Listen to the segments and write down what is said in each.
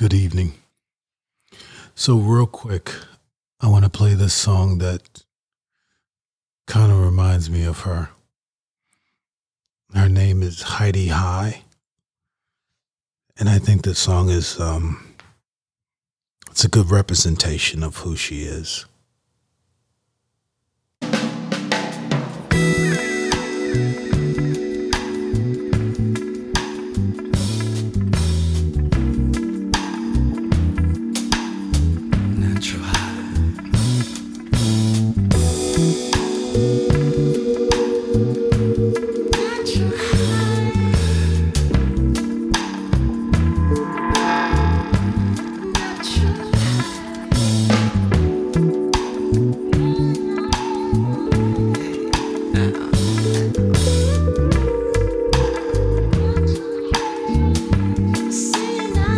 Good evening. So, real quick, I want to play this song that kind of reminds me of her. Her name is Heidi Hygh. And I think this song is um it's a good representation of who she is.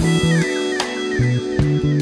on.